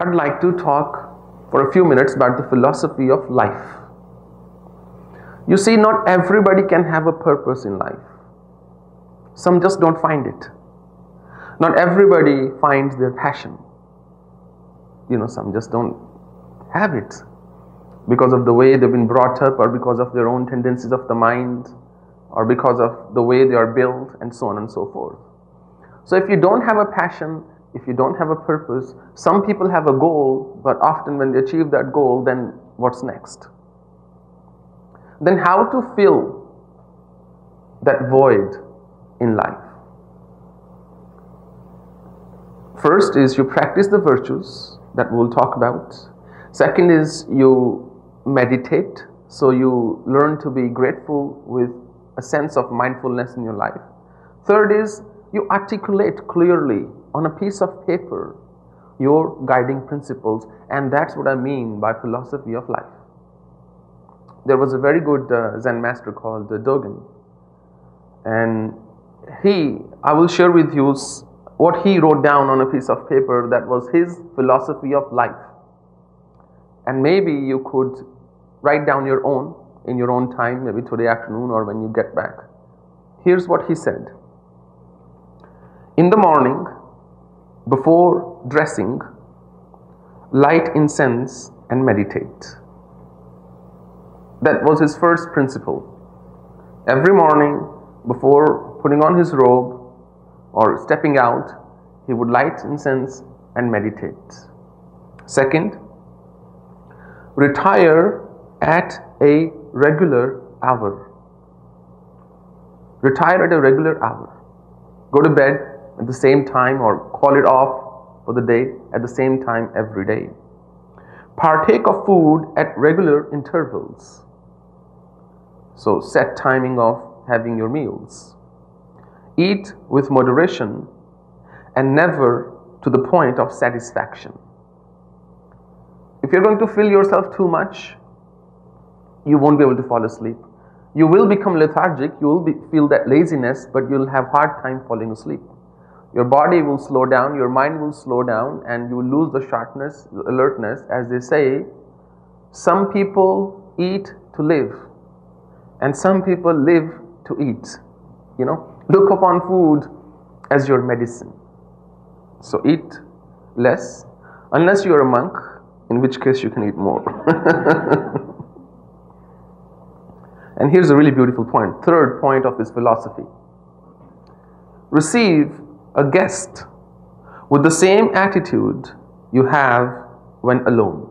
I'd like to talk for a few minutes about the philosophy of life. You see, not everybody can have a purpose in life. Some just don't find it. Not everybody finds their passion. You know, some just don't have it because of the way they've been brought up or because of their own tendencies of the mind or because of the way they are built and so on and so forth. So if you don't have a passion, if you don't have a purpose, some people have a goal, but often when they achieve that goal, then what's next? Then how to fill that void in life? First is you practice the virtues that we'll talk about. Second is you meditate, so you learn to be grateful with a sense of mindfulness in your life. Third is you articulate clearly on a piece of paper your guiding principles, and that's what I mean by philosophy of life. There was a very good uh, Zen master called uh, Dogen, and he, I will share with you what he wrote down on a piece of paper that was his philosophy of life. And maybe you could write down your own in your own time, maybe today afternoon or when you get back. Here's what he said In the morning, before dressing, light incense and meditate. That was his first principle. Every morning, before putting on his robe or stepping out, he would light incense and meditate. Second, retire at a regular hour. Retire at a regular hour. Go to bed at the same time or call it off for the day at the same time every day. Partake of food at regular intervals. So, set timing of having your meals. Eat with moderation and never to the point of satisfaction. If you're going to fill yourself too much, you won't be able to fall asleep. You will become lethargic, you will be, feel that laziness, but you'll have hard time falling asleep. Your body will slow down, your mind will slow down, and you will lose the sharpness, the alertness. As they say, some people eat to live, and some people live to eat. You know, look upon food as your medicine. So eat less, unless you're a monk, in which case you can eat more. and here's a really beautiful point, third point of his philosophy. Receive a guest with the same attitude you have when alone,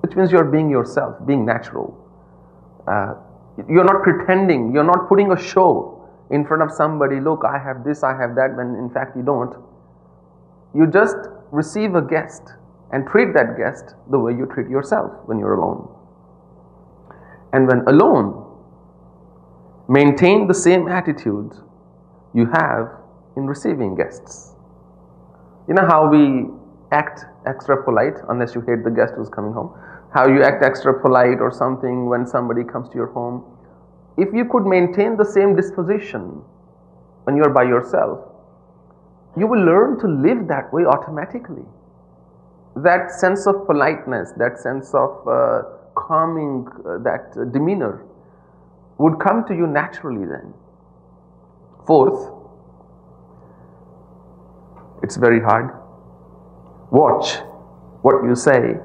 which means you're being yourself, being natural. Uh, you're not pretending, you're not putting a show in front of somebody, look, I have this, I have that, when in fact you don't. You just receive a guest and treat that guest the way you treat yourself when you're alone. And when alone, maintain the same attitude you have in receiving guests. You know how we act extra polite unless you hate the guest who's coming home? How you act extra polite or something when somebody comes to your home? If you could maintain the same disposition when you're by yourself, you will learn to live that way automatically. That sense of politeness, that sense of uh, calming, uh, that uh, demeanor would come to you naturally then. Fourth, it's very hard. Watch what you say,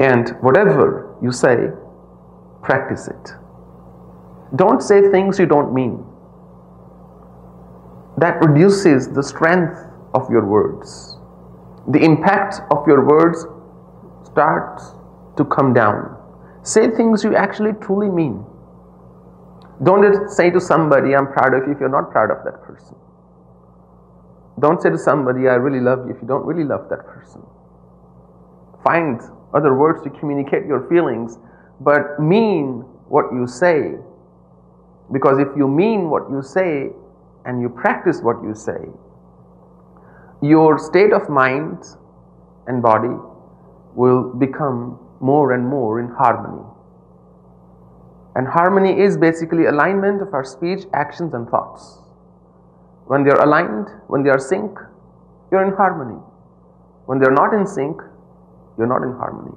and whatever you say, practice it. Don't say things you don't mean. That reduces the strength of your words. The impact of your words starts to come down. Say things you actually truly mean. Don't say to somebody, I'm proud of you if you're not proud of that person. Don't say to somebody, I really love you if you don't really love that person. Find other words to communicate your feelings, but mean what you say. Because if you mean what you say and you practice what you say, your state of mind and body will become more and more in harmony. And harmony is basically alignment of our speech, actions, and thoughts. When they are aligned, when they are sync, you're in harmony. When they're not in sync, you're not in harmony.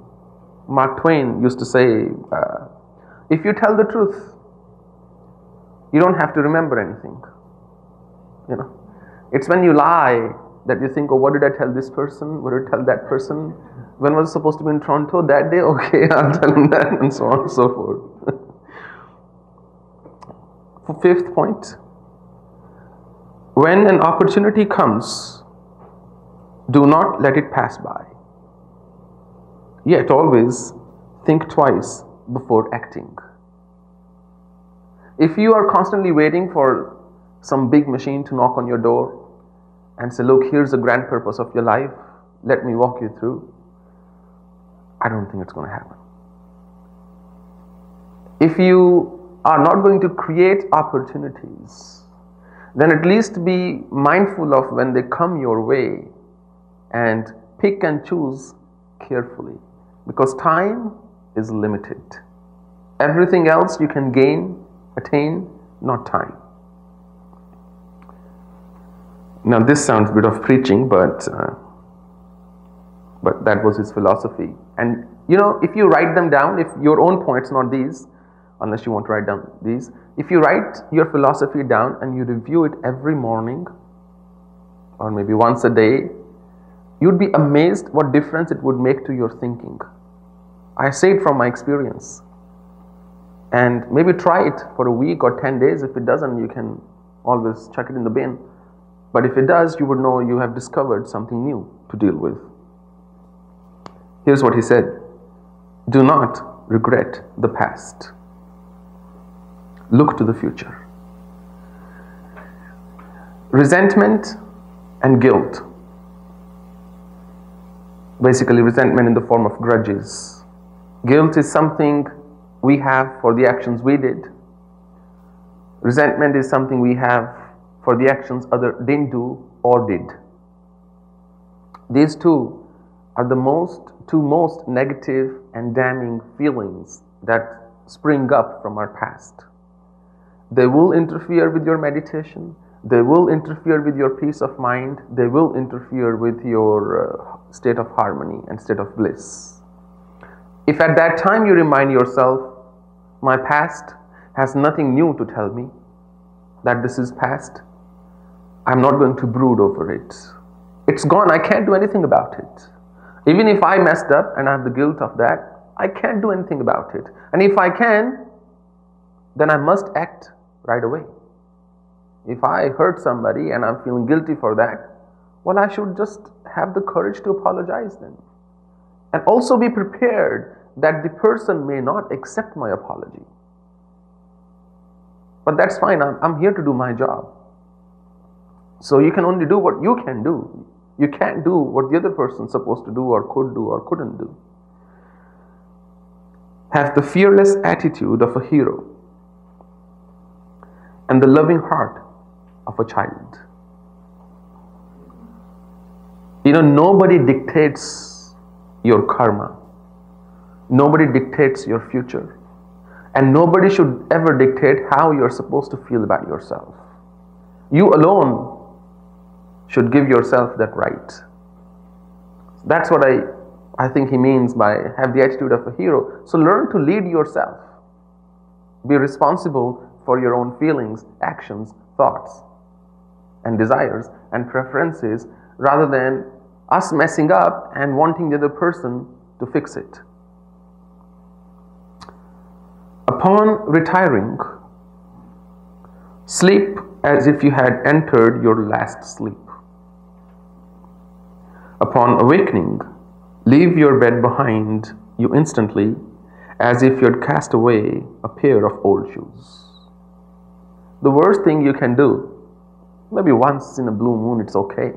Mark Twain used to say, uh, if you tell the truth, you don't have to remember anything. You know, it's when you lie that you think, oh, what did I tell this person? What did I tell that person? When was I supposed to be in Toronto that day? Okay, I'll tell him that, and so on and so forth. Fifth point when an opportunity comes, do not let it pass by. Yet always think twice before acting. If you are constantly waiting for some big machine to knock on your door and say, Look, here's the grand purpose of your life, let me walk you through, I don't think it's going to happen. If you are not going to create opportunities, then at least be mindful of when they come your way and pick and choose carefully because time is limited. Everything else you can gain, attain, not time. Now, this sounds a bit of preaching, but uh, but that was his philosophy. And you know, if you write them down, if your own points, not these, unless you want to write down these, if you write your philosophy down and you review it every morning, or maybe once a day, you'd be amazed what difference it would make to your thinking. I say it from my experience. And maybe try it for a week or 10 days. If it doesn't, you can always chuck it in the bin. But if it does, you would know you have discovered something new to deal with. Here's what he said Do not regret the past, look to the future. Resentment and guilt. Basically, resentment in the form of grudges. Guilt is something we have for the actions we did. Resentment is something we have for the actions other didn't do or did. These two are the most two most negative and damning feelings that spring up from our past. They will interfere with your meditation. They will interfere with your peace of mind. They will interfere with your uh, state of harmony and state of bliss. If at that time you remind yourself, my past has nothing new to tell me, that this is past, I'm not going to brood over it. It's gone, I can't do anything about it. Even if I messed up and I have the guilt of that, I can't do anything about it. And if I can, then I must act right away. If I hurt somebody and I'm feeling guilty for that, well, I should just have the courage to apologize then. And also be prepared that the person may not accept my apology. But that's fine, I'm, I'm here to do my job. So you can only do what you can do. You can't do what the other person's supposed to do or could do or couldn't do. Have the fearless attitude of a hero and the loving heart of a child. You know, nobody dictates your karma, nobody dictates your future, and nobody should ever dictate how you're supposed to feel about yourself. You alone should give yourself that right. That's what I, I think he means by have the attitude of a hero. So learn to lead yourself. Be responsible for your own feelings, actions, thoughts, and desires and preferences rather than us messing up and wanting the other person to fix it. Upon retiring, sleep as if you had entered your last sleep. Upon awakening, leave your bed behind you instantly as if you had cast away a pair of old shoes the worst thing you can do, maybe once in a blue moon, it's okay,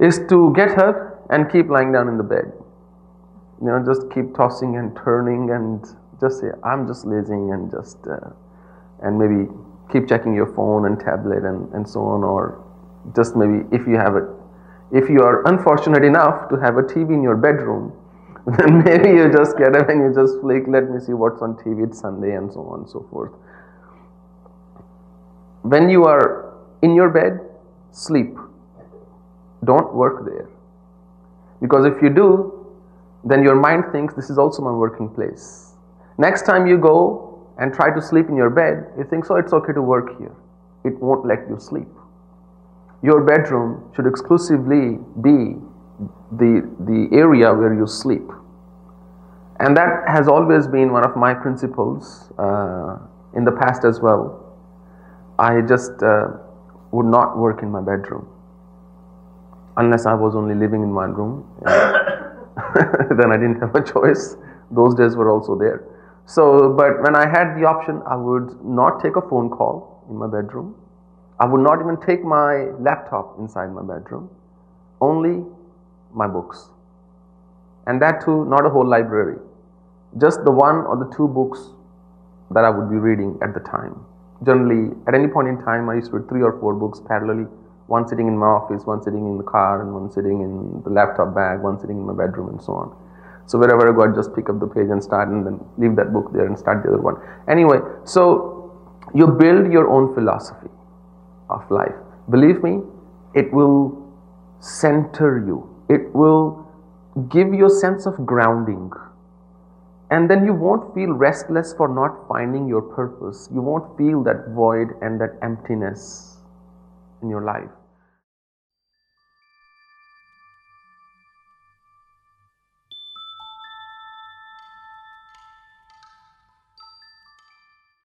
is to get up and keep lying down in the bed. You know, just keep tossing and turning and just say, I'm just lazing and just, uh, and maybe keep checking your phone and tablet and, and so on, or just maybe if you have it, if you are unfortunate enough to have a TV in your bedroom, then maybe you just get up and you just flick, let me see what's on TV, it's Sunday, and so on and so forth. When you are in your bed, sleep. Don't work there. Because if you do, then your mind thinks this is also my working place. Next time you go and try to sleep in your bed, it thinks, oh, it's okay to work here. It won't let you sleep. Your bedroom should exclusively be the, the area where you sleep. And that has always been one of my principles uh, in the past as well. I just uh, would not work in my bedroom unless I was only living in my room. then I didn't have a choice. Those days were also there. So, but when I had the option, I would not take a phone call in my bedroom. I would not even take my laptop inside my bedroom, only my books. And that too, not a whole library, just the one or the two books that I would be reading at the time. Generally, at any point in time, I used to read three or four books parallelly one sitting in my office, one sitting in the car, and one sitting in the laptop bag, one sitting in my bedroom, and so on. So wherever I go, I just pick up the page and start, and then leave that book there and start the other one. Anyway, so you build your own philosophy of life. Believe me, it will center you. It will give you a sense of grounding. And then you won't feel restless for not finding your purpose. You won't feel that void and that emptiness in your life.